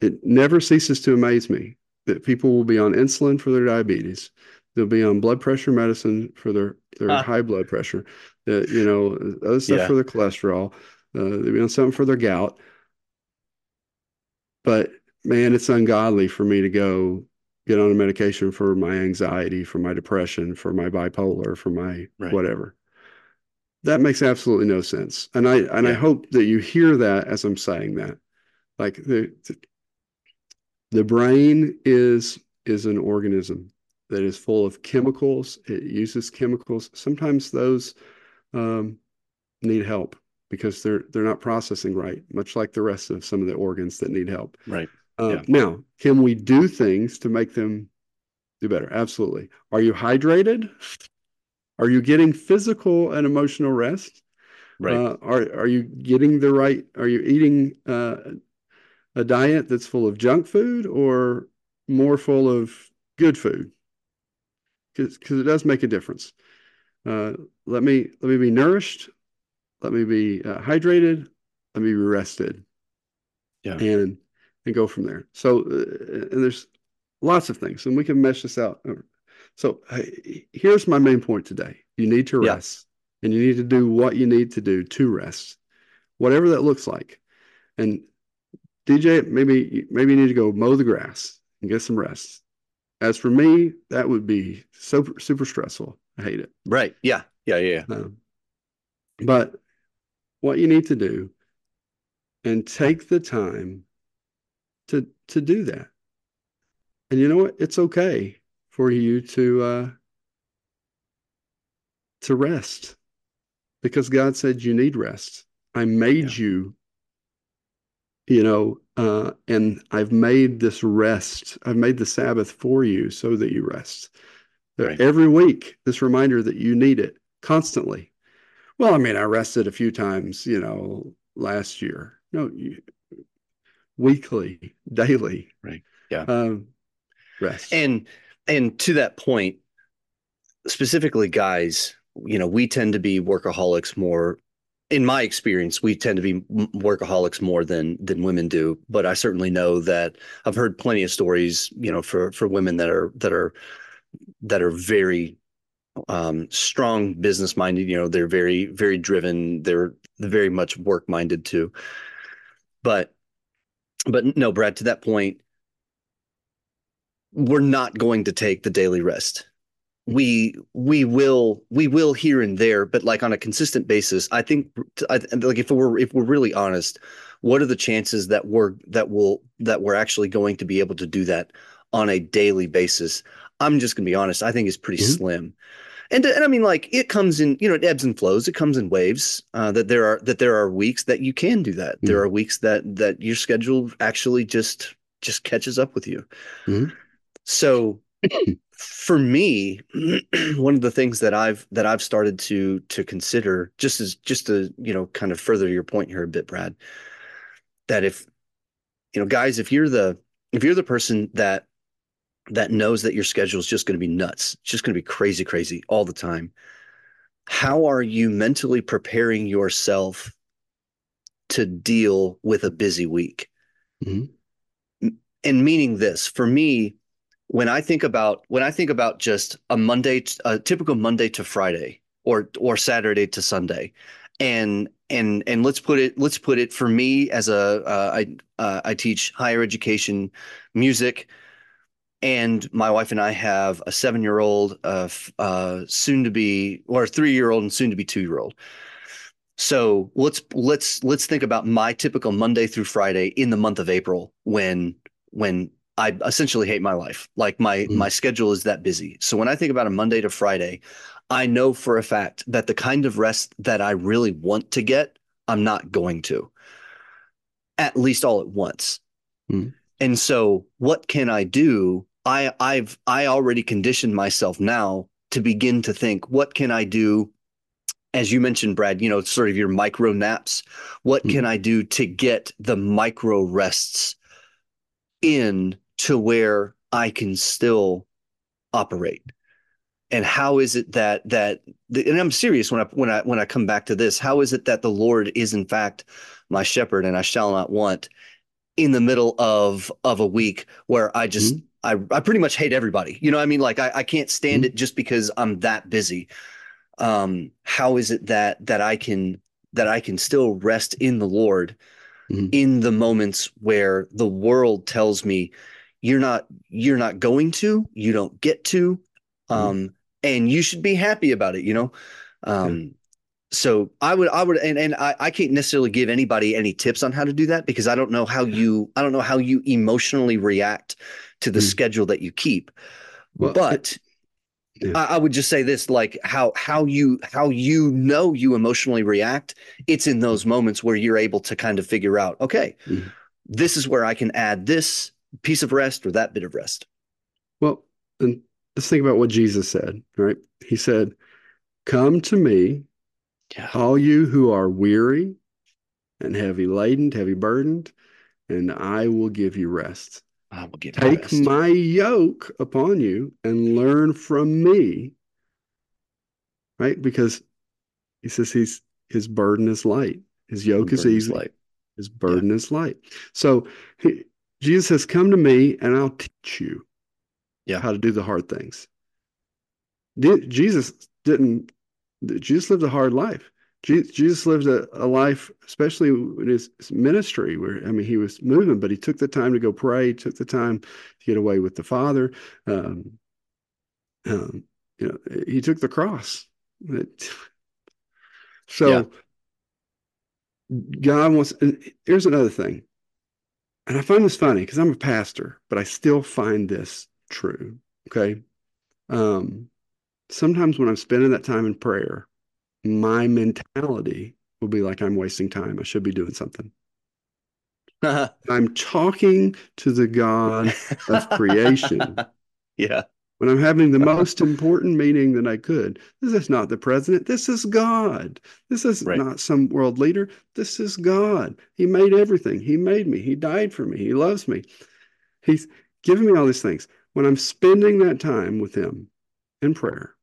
it never ceases to amaze me that people will be on insulin for their diabetes. They'll be on blood pressure medicine for their, their high blood pressure, that, you know, other stuff yeah. for their cholesterol. Uh, they'll be on something for their gout. But man, it's ungodly for me to go get on a medication for my anxiety, for my depression, for my bipolar, for my right. whatever. That makes absolutely no sense. And I and yeah. I hope that you hear that as I'm saying that. Like the, the brain is is an organism that is full of chemicals. It uses chemicals. Sometimes those um, need help because they're they're not processing right, much like the rest of some of the organs that need help. Right. Uh, yeah. Now, can we do things to make them do better? Absolutely. Are you hydrated? Are you getting physical and emotional rest? Right. Uh, are are you getting the right? Are you eating uh, a diet that's full of junk food or more full of good food? Because it does make a difference. Uh, let me let me be nourished. Let me be uh, hydrated. Let me be rested. Yeah. And and go from there. So, uh, and there's lots of things, and we can mesh this out. So, here's my main point today you need to rest, yeah. and you need to do what you need to do to rest, whatever that looks like. And DJ, maybe maybe you need to go mow the grass and get some rest. As for me, that would be super super stressful. I hate it. Right. Yeah. Yeah. Yeah. Um, but what you need to do and take the time to to do that. And you know what? It's okay for you to uh, to rest because God said you need rest. I made yeah. you, you know, uh, and I've made this rest. I've made the Sabbath for you so that you rest. Right. Every week, this reminder that you need it constantly. Well, I mean, I rested a few times, you know, last year. No, you, weekly, daily. Right. Yeah. Um, rest. And and to that point, specifically, guys, you know, we tend to be workaholics more. In my experience, we tend to be workaholics more than than women do. But I certainly know that I've heard plenty of stories, you know, for for women that are that are that are very um, strong business minded. You know, they're very very driven. They're very much work minded too. But but no, Brad, to that point, we're not going to take the daily rest. We we will we will here and there, but like on a consistent basis. I think I, like if we're if we're really honest, what are the chances that we're that will that we're actually going to be able to do that on a daily basis? I'm just gonna be honest. I think it's pretty mm-hmm. slim and and I mean like it comes in you know it ebbs and flows. It comes in waves. Uh, that there are that there are weeks that you can do that. Mm-hmm. There are weeks that that your schedule actually just just catches up with you. Mm-hmm. So *laughs* for me, *clears throat* one of the things that I've that I've started to to consider just as just to you know kind of further your point here a bit, Brad, that if you know guys, if you're the if you're the person that that knows that your schedule is just going to be nuts, just going to be crazy, crazy all the time. How are you mentally preparing yourself to deal with a busy week? Mm-hmm. And meaning this for me, when I think about when I think about just a Monday, a typical Monday to Friday, or or Saturday to Sunday, and and and let's put it let's put it for me as a uh, I uh, I teach higher education music and my wife and I have a seven year old, uh, uh, soon to be, or three year old and soon to be two year old. So let's let's let's think about my typical Monday through Friday in the month of April when when I essentially hate my life. Like my mm. my schedule is that busy. So when I think about a Monday to Friday, I know for a fact that the kind of rest that I really want to get, I'm not going to. At least all at once. Mm. And so what can I do I I've I already conditioned myself now to begin to think, what can I do? As you mentioned, Brad, you know, sort of your micro naps. What Mhm. can I do to get the micro rests in to where I can still operate? And how is it that that and I'm serious when I when I when I come back to this, how is it that the Lord is in fact my shepherd and I shall not want in the middle of of a week where I just I, I pretty much hate everybody. You know what I mean? Like I, I can't stand it just because I'm that busy. Um, how is it that that I can that I can still rest in the Lord Mhm. in the moments where the world tells me you're not you're not going to, you don't get to, um, and you should be happy about it, you know? Um so I would I would and, and I, I can't necessarily give anybody any tips on how to do that because I don't know how you I don't know how you emotionally react to the Mm. schedule that you keep. Well, but yeah. I, I would just say this like how how you how you know you emotionally react, it's in those moments where you're able to kind of figure out, okay, Mhm. this is where I can add this piece of rest or that bit of rest. Well, and let's think about what Jesus said, right? He said, Come to me, Yeah. all you who are weary and heavy laden, heavy burdened, and I will give you rest. I will give you Take rest. my yoke upon you and learn from me. Right? Because he says he's his burden is light. His yoke is easy. light. His burden is light. So he, Jesus says, Come to me and I'll teach you Yeah. how to do the hard things. Did, Jesus didn't, Jesus lived a hard life. Je- Jesus lived a, a life, especially in his his ministry, where, I mean, he was moving, but he took the time to go pray, he took the time to get away with the Father. Um, um, you know, he took the cross. It- *laughs* so, Yeah. God wants, and here's another thing. And I find this funny because I'm a pastor, but I still find this true. Okay. Um, sometimes when I'm spending that time in prayer, my mentality will be like I'm wasting time. I should be doing something. *laughs* I'm talking to the God of creation *laughs* yeah. When I'm having the most important meeting that I could. This is not the president. This is God. This is Right. not some world leader. This is God. He made everything. He made me. He died for me. He loves me. He's giving me all these things. When I'm spending that time with Him in prayer,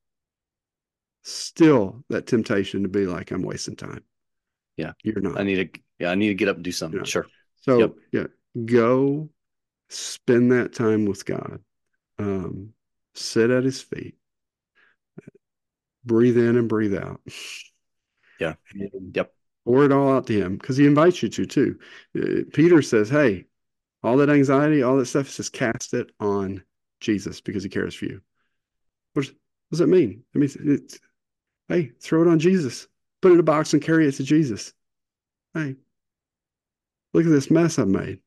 still that temptation to be like, I'm wasting time. Yeah. You're not. I need to yeah, I need to get up and do something. Sure. So Yep. yeah, go spend that time with God. Um, sit at his feet. Breathe in and breathe out. *laughs* Yeah. And Yep. Pour it all out to him because he invites you to too. Uh, Peter says, Hey, all that anxiety, all that stuff, just cast it on Jesus because he cares for you. What does, that mean? It means it's, hey, throw it on Jesus. Put it in a box and carry it to Jesus. Hey, look at this mess I've made.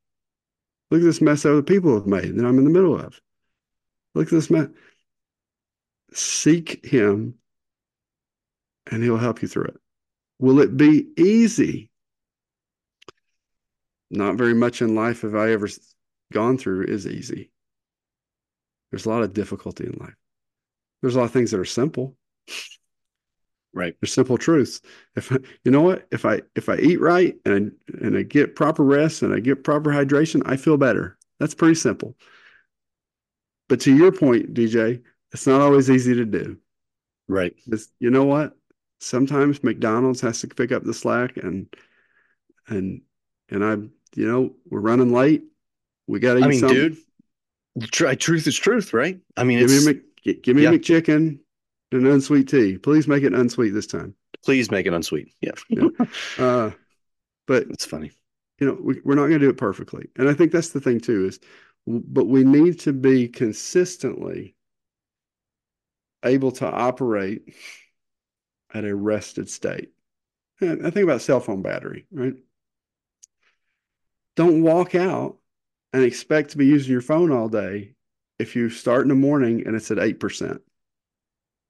Look at this mess other people have made that I'm in the middle of. Look at this man. Seek him and he'll help you through it. Will it be easy? Not very much in life have I ever gone through is easy. There's a lot of difficulty in life. There's a lot of things that are simple. Right. There's simple truths. If I, you know what, if I if I eat right and I, and I get proper rest and I get proper hydration, I feel better. That's pretty simple. But to your point, DJ, it's not always easy to do. Right. It's, you know what? Sometimes McDonald's has to pick up the slack and and and I, you know, we're running late. We got to eat I mean, something. dude, tr- truth is truth, right? I mean, give me a Mc, give me yeah. a McChicken and an unsweet tea. Please make it unsweet this time. please make it unsweet. Yeah. Yeah. *laughs* Uh, but It's funny. you know, we, we're not going to do it perfectly. And I think that's the thing too is, but we need to be consistently able to operate at a rested state. And I think about cell phone battery, right? Don't walk out and expect to be using your phone all day if you start in the morning and it's at 8%.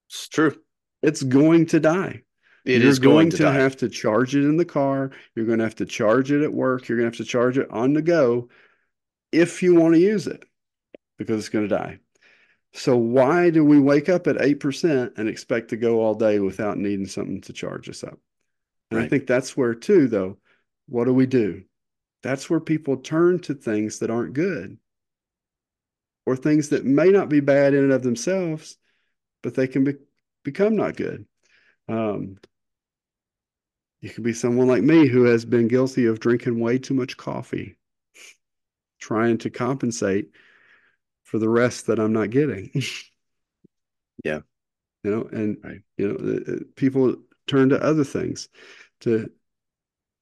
It's true. It's going to die. It You're is going, to, die. have to charge it in the car. You're going to have to charge it at work. You're going to have to charge it on the go if you want to use it. because it's going to die. So why do we wake up at 8% and expect to go all day without needing something to charge us up? And right. I think that's where too, though, what do we do? That's where people turn to things that aren't good or things that may not be bad in and of themselves, but they can be, become not good. Um, you could be someone like me who has been guilty of drinking way too much coffee, trying to compensate for the rest that I'm not getting. *laughs* yeah. You know, and right. you know, uh, people turn to other things to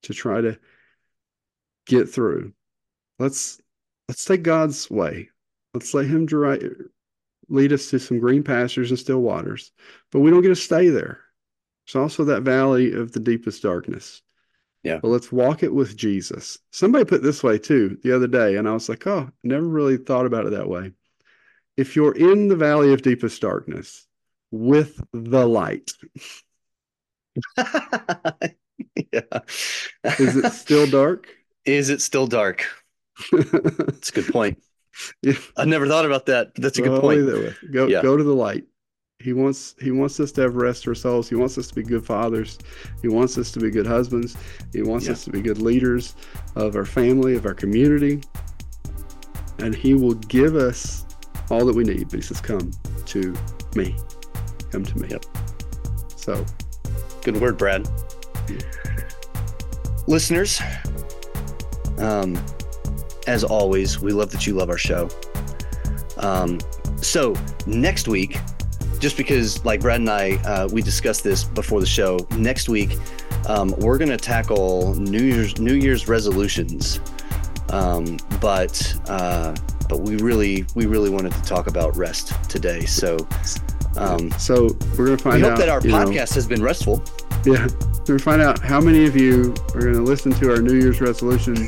to try to get through. Let's let's take God's way. Let's let Him dry, lead us to some green pastures and still waters. But we don't get to stay there. It's also that valley of the deepest darkness. Yeah. But let's walk it with Jesus. Somebody put this way too the other day, and I was like, oh, never really thought about it that way. If you're in the valley of deepest darkness with the light, yeah. *laughs* Is it still dark? Is it still dark? *laughs* That's a good point. Yeah. I never thought about that. That's a good point. Go yeah. go to the light. He wants he wants us to have rest for our souls. He wants us to be good fathers. He wants us to be good husbands. He wants yeah. us to be good leaders of our family, of our community. And he will give us all that we need. But he says, Come to me. Come to me. Yep. So good word, Brad. Yeah. Listeners, um, as always, we love that you love our show. Um, so next week, just because like Brad and I, uh, we discussed this before the show. Next week, um, we're going to tackle New Year's New Year's resolutions, um, but uh, but we really we really wanted to talk about rest today. So um, so we're going to find we out. hope that our podcast know, has been restful. Yeah, we're going to find out how many of you are going to listen to our New Year's resolution *laughs*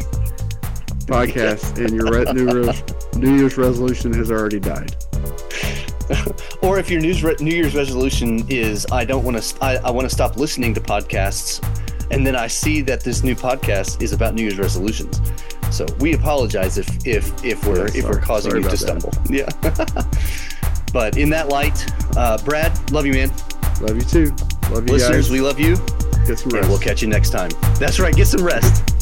podcast, and your re- New, New Year's resolution has already died. *laughs* or if your New Year's resolution is I don't want to I, I want to stop listening to podcasts, and then I see that this new podcast is about New Year's resolutions. So we apologize if if if we're yeah, if we're causing you to stumble. That. *laughs* Yeah. but in that light, uh, Brad, love you, man. Love you too. Love you, listeners. Guys. We love you. Get some rest. And we'll catch you next time. That's right. Get some rest.